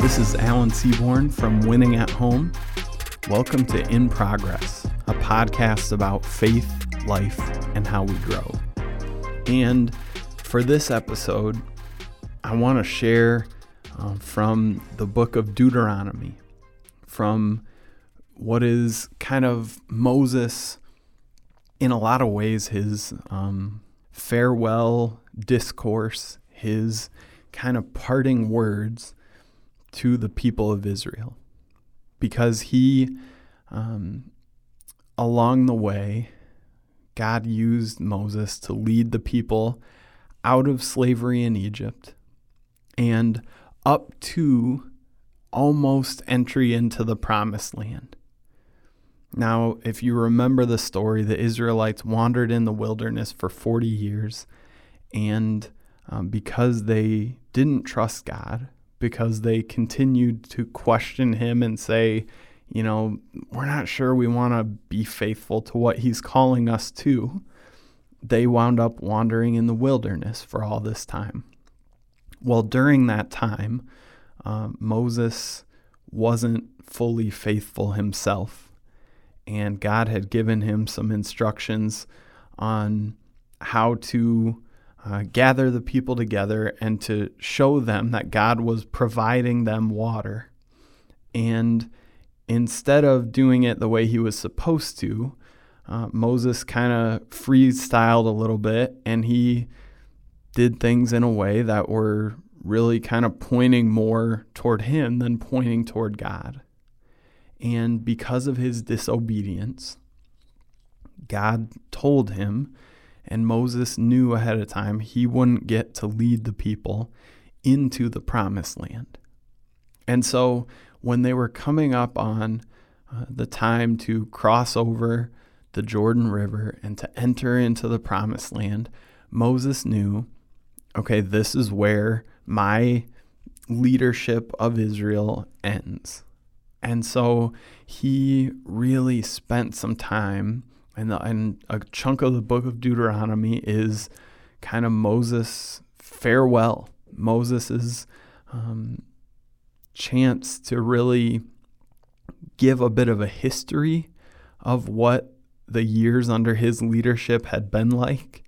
This is Alan Seaborn from Winning at Home. Welcome to In Progress, a podcast about faith, life, and how we grow. And for this episode, I want to share uh, from the book of Deuteronomy, from what is kind of Moses, in a lot of ways, his um, farewell discourse, his kind of parting words to the people of Israel. Because he, um, along the way, God used Moses to lead the people out of slavery in Egypt and up to almost entry into the promised land. Now, if you remember the story, the Israelites wandered in the wilderness for 40 years, and um, because they didn't trust God, because they continued to question Him and say, you know, we're not sure we want to be faithful to what He's calling us to, they wound up wandering in the wilderness for all this time. Well, during that time, uh, Moses wasn't fully faithful himself and God had given him some instructions on how to uh, gather the people together and to show them that God was providing them water. And instead of doing it the way he was supposed to, uh, Moses kind of freestyled a little bit and he did things in a way that were really kind of pointing more toward him than pointing toward God. And because of his disobedience, God told him, and Moses knew ahead of time he wouldn't get to lead the people into the promised land. And so when they were coming up on uh, the time to cross over the Jordan River and to enter into the promised land, Moses knew okay, this is where my leadership of Israel ends. And so he really spent some time, and, the, and a chunk of the book of Deuteronomy is kind of Moses' farewell, Moses' um, chance to really give a bit of a history of what the years under his leadership had been like,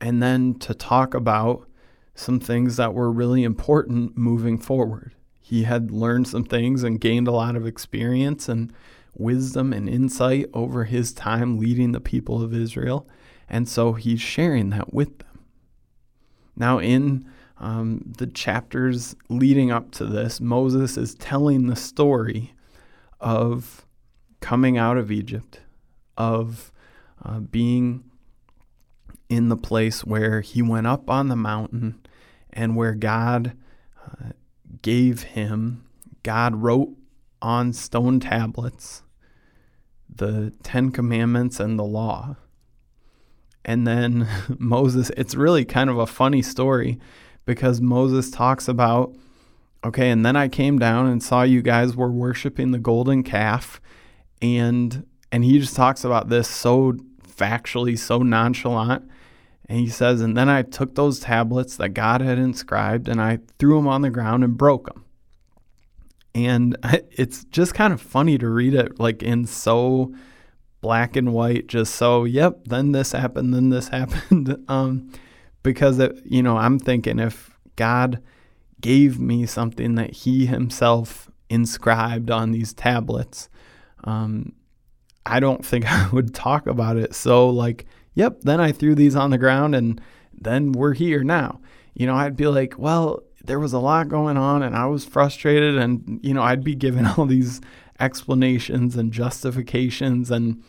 and then to talk about some things that were really important moving forward. He had learned some things and gained a lot of experience and wisdom and insight over his time leading the people of Israel. And so he's sharing that with them. Now, in um, the chapters leading up to this, Moses is telling the story of coming out of Egypt, of uh, being in the place where he went up on the mountain and where God uh, gave him, God wrote on stone tablets the Ten Commandments and the law. And then Moses, it's really kind of a funny story because Moses talks about, okay, and then I came down and saw you guys were worshiping the golden calf. And and he just talks about this so factually, so nonchalant. And he says, And then I took those tablets that God had inscribed and I threw them on the ground and broke them. And it's just kind of funny to read it like in so black and white, just so, yep, then this happened, then this happened. um, because, it, you know, I'm thinking if God gave me something that He Himself inscribed on these tablets, um, I don't think I would talk about it so like yep, then I threw these on the ground and then we're here now. You know, I'd be like, well, there was a lot going on and I was frustrated and you know, I'd be given all these explanations and justifications and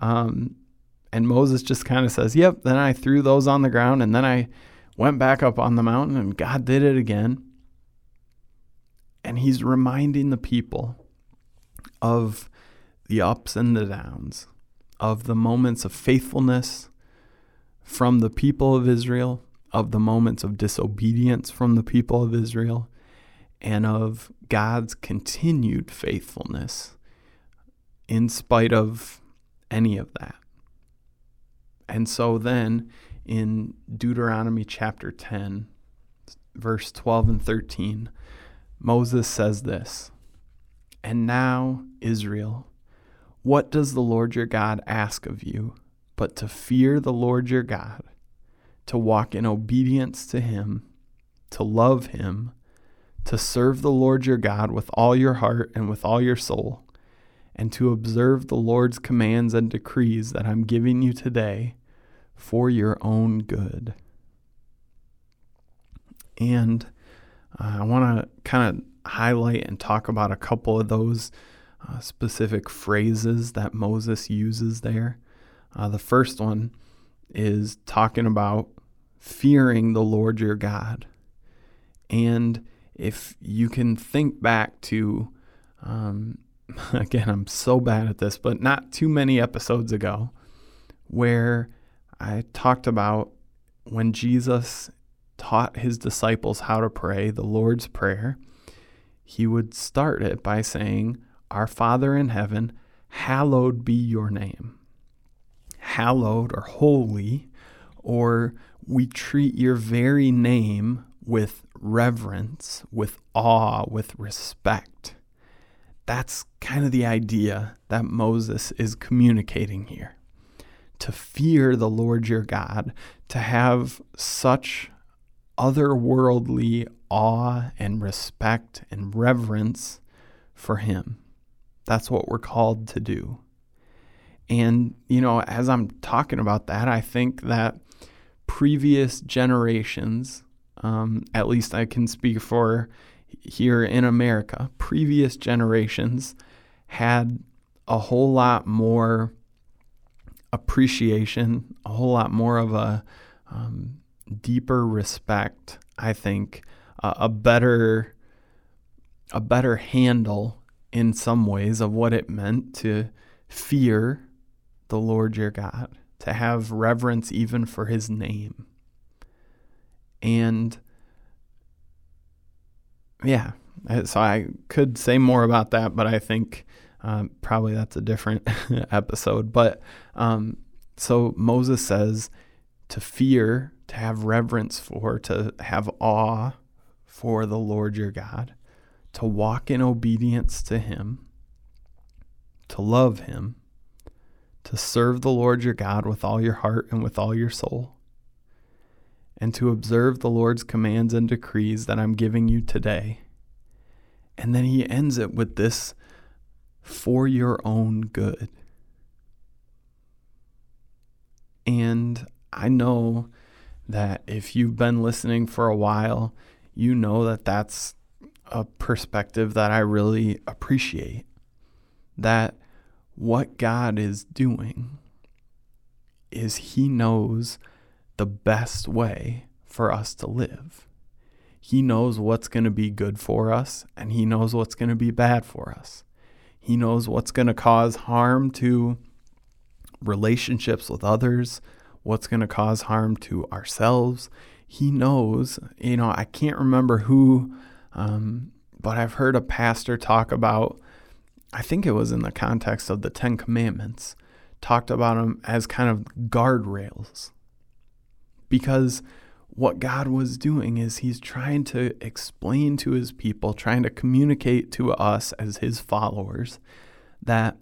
um and Moses just kind of says, "Yep, then I threw those on the ground and then I went back up on the mountain and God did it again." And he's reminding the people of the ups and the downs, of the moments of faithfulness from the people of Israel, of the moments of disobedience from the people of Israel, and of God's continued faithfulness in spite of any of that. And so then in Deuteronomy chapter 10, verse 12 and 13, Moses says this And now, Israel, what does the Lord your God ask of you but to fear the Lord your God, to walk in obedience to him, to love him, to serve the Lord your God with all your heart and with all your soul, and to observe the Lord's commands and decrees that I'm giving you today for your own good. And uh, I want to kind of highlight and talk about a couple of those uh, specific phrases that Moses uses there. Uh, the first one is talking about fearing the Lord your God. And if you can think back to, um, again, I'm so bad at this, but not too many episodes ago, where I talked about when Jesus taught his disciples how to pray the Lord's Prayer, he would start it by saying, Our Father in heaven, hallowed be your name hallowed or holy, or we treat your very name with reverence, with awe, with respect. That's kind of the idea that Moses is communicating here. To fear the Lord your God, to have such otherworldly awe and respect and reverence for Him. That's what we're called to do. And, you know, as I'm talking about that, I think that previous generations, um, at least I can speak for here in America, previous generations had a whole lot more appreciation, a whole lot more of a um, deeper respect, I think, uh, a better a better handle in some ways of what it meant to fear the Lord your God, to have reverence even for his name. And yeah, so I could say more about that, but I think um, probably that's a different episode. But um, so Moses says to fear, to have reverence for, to have awe for the Lord your God, to walk in obedience to him, to love him, to serve the Lord your God with all your heart and with all your soul, and to observe the Lord's commands and decrees that I'm giving you today. And then he ends it with this for your own good. And I know that if you've been listening for a while, you know that that's a perspective that I really appreciate. That what God is doing is He knows the best way for us to live. He knows what's going to be good for us, and He knows what's going to be bad for us. He knows what's going to cause harm to relationships with others, what's going to cause harm to ourselves. He knows, you know, I can't remember who, um, but I've heard a pastor talk about I think it was in the context of the Ten Commandments, talked about them as kind of guardrails. Because what God was doing is He's trying to explain to His people, trying to communicate to us as His followers that,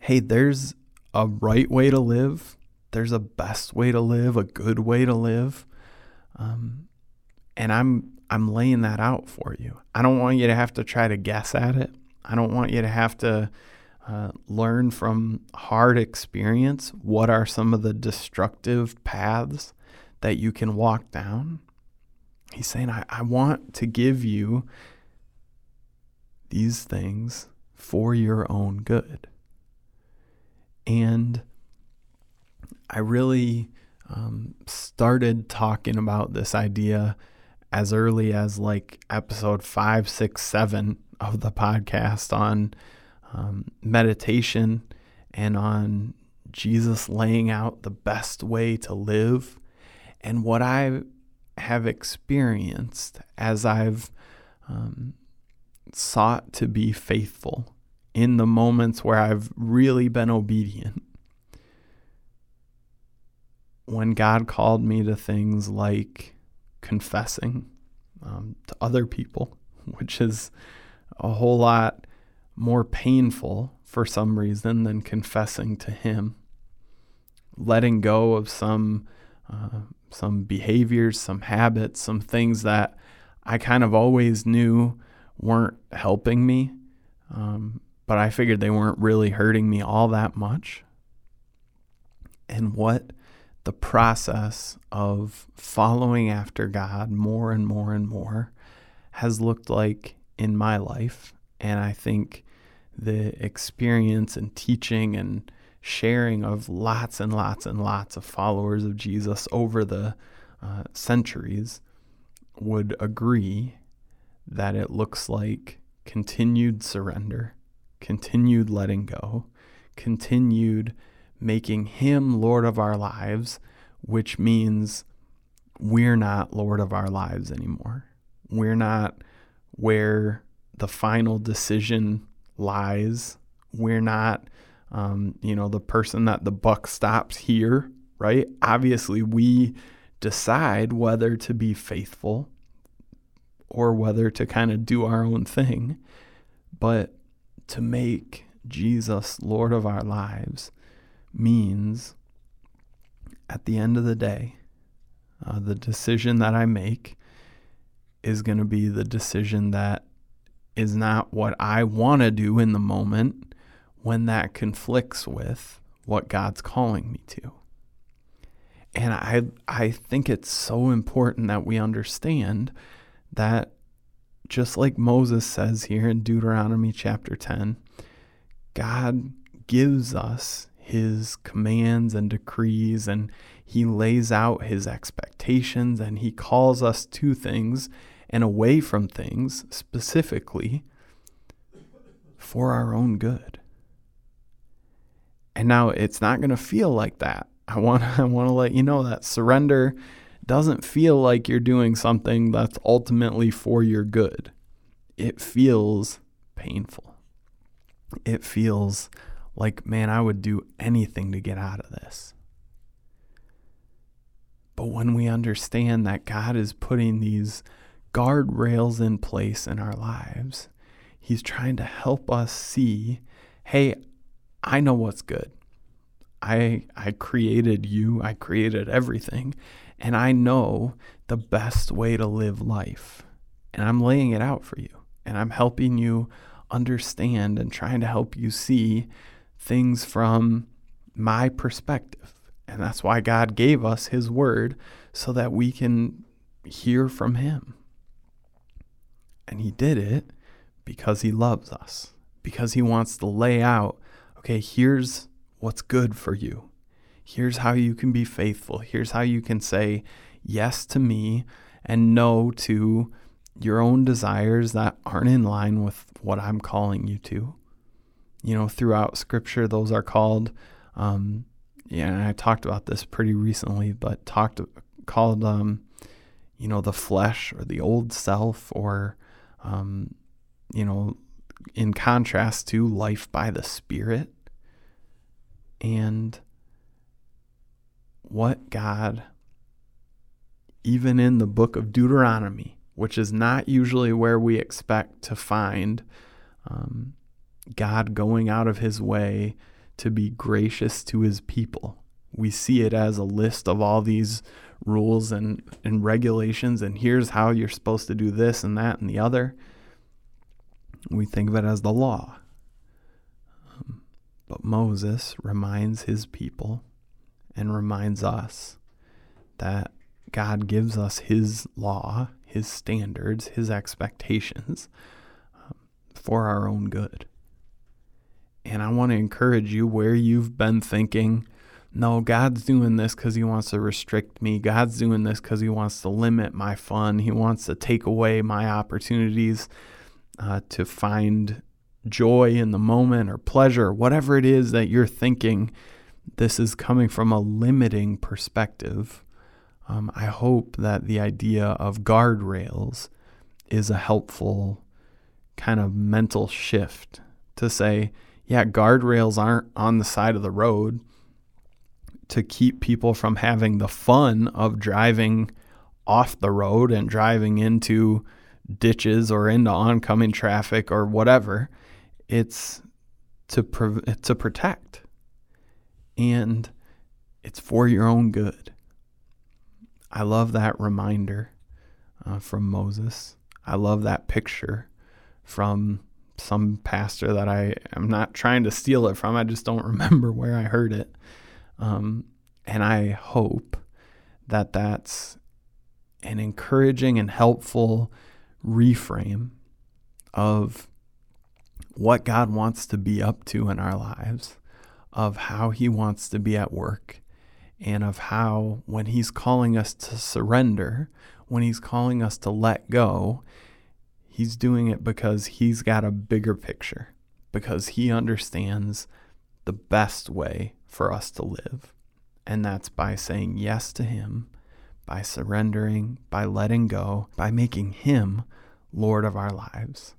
hey, there's a right way to live, there's a best way to live, a good way to live. Um, and I'm I'm laying that out for you. I don't want you to have to try to guess at it. I don't want you to have to uh, learn from hard experience what are some of the destructive paths that you can walk down. He's saying, I, I want to give you these things for your own good. And I really um, started talking about this idea as early as like episode five, six, seven of the podcast on um, meditation and on Jesus laying out the best way to live. And what I have experienced as I've um, sought to be faithful in the moments where I've really been obedient when God called me to things like confessing um, to other people, which is a whole lot more painful for some reason than confessing to Him. Letting go of some uh, some behaviors, some habits, some things that I kind of always knew weren't helping me, um, but I figured they weren't really hurting me all that much. And what the process of following after God more and more and more has looked like in my life. And I think the experience and teaching and sharing of lots and lots and lots of followers of Jesus over the uh, centuries would agree that it looks like continued surrender, continued letting go, continued making Him Lord of our lives, which means we're not Lord of our lives anymore. We're not where the final decision lies. We're not, um, you know, the person that the buck stops here, right? Obviously, we decide whether to be faithful or whether to kind of do our own thing. But to make Jesus Lord of our lives means at the end of the day, uh, the decision that I make is going to be the decision that is not what I want to do in the moment when that conflicts with what God's calling me to. And I I think it's so important that we understand that just like Moses says here in Deuteronomy chapter 10, God gives us his commands and decrees and he lays out his expectations and he calls us to things and away from things specifically for our own good. And now it's not going to feel like that. I want I want to let you know that surrender doesn't feel like you're doing something that's ultimately for your good. It feels painful. It feels like, man, I would do anything to get out of this. But when we understand that God is putting these guardrails in place in our lives, He's trying to help us see hey, I know what's good. I, I created you, I created everything, and I know the best way to live life. And I'm laying it out for you, and I'm helping you understand and trying to help you see things from my perspective. And that's why God gave us His Word so that we can hear from Him. And He did it because He loves us, because He wants to lay out okay, here's what's good for you. Here's how you can be faithful. Here's how you can say yes to me and no to your own desires that aren't in line with what I'm calling you to you know, throughout Scripture, those are called. Um, yeah, and I talked about this pretty recently, but talked called, um, you know, the flesh or the old self, or, um, you know, in contrast to life by the Spirit, and what God, even in the book of Deuteronomy, which is not usually where we expect to find um, God going out of his way to be gracious to his people. We see it as a list of all these rules and, and regulations, and here's how you're supposed to do this and that and the other. We think of it as the law. Um, but Moses reminds his people and reminds us that God gives us his law, his standards, his expectations um, for our own good. And I want to encourage you where you've been thinking, no, God's doing this because He wants to restrict me. God's doing this because He wants to limit my fun. He wants to take away my opportunities uh, to find joy in the moment or pleasure, whatever it is that you're thinking. This is coming from a limiting perspective. Um, I hope that the idea of guardrails is a helpful kind of mental shift to say, yeah, guardrails aren't on the side of the road to keep people from having the fun of driving off the road and driving into ditches or into oncoming traffic or whatever. It's to pre- to protect, and it's for your own good. I love that reminder uh, from Moses. I love that picture from some pastor that I am not trying to steal it from. I just don't remember where I heard it. Um, and I hope that that's an encouraging and helpful reframe of what God wants to be up to in our lives, of how He wants to be at work, and of how when He's calling us to surrender, when He's calling us to let go, He's doing it because He's got a bigger picture, because He understands the best way for us to live. And that's by saying yes to Him, by surrendering, by letting go, by making Him Lord of our lives.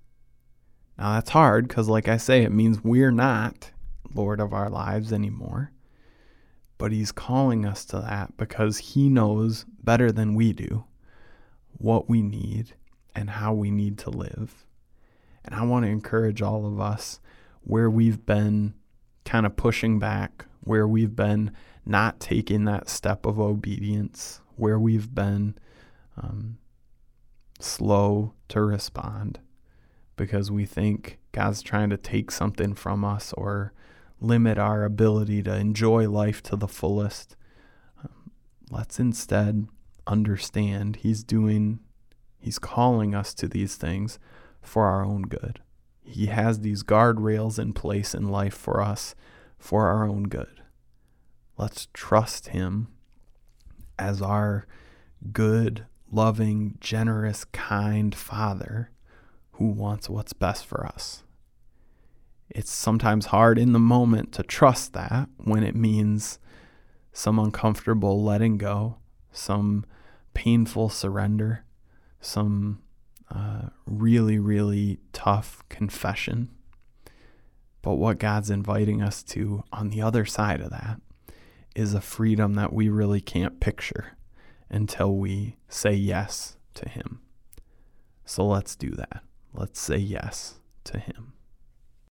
Now that's hard because, like I say, it means we're not Lord of our lives anymore. But He's calling us to that because He knows better than we do what we need and how we need to live. And I want to encourage all of us where we've been kind of pushing back, where we've been not taking that step of obedience, where we've been um, slow to respond because we think God's trying to take something from us or limit our ability to enjoy life to the fullest. Um, let's instead understand He's doing, He's calling us to these things for our own good. He has these guardrails in place in life for us for our own good. Let's trust Him as our good, loving, generous, kind Father who wants what's best for us. It's sometimes hard in the moment to trust that when it means some uncomfortable letting go, some painful surrender, some uh, really, really tough confession. But what God's inviting us to on the other side of that is a freedom that we really can't picture until we say yes to Him. So let's do that. Let's say yes to Him.